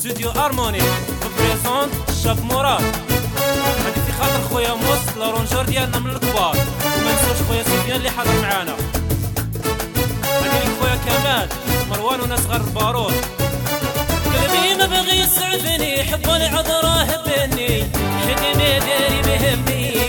studio Harmonie présente شاب مراد هذيك في خاطر خويا موس l'arrangeur ديالنا من الكبار وما نساوش خويا سفيان اللي حاضر معانا هذيك خويا كمال مروان وناس غير البارون قلبي ما بغي يسعفني حبه العذرا هبني حكمي داري مهمني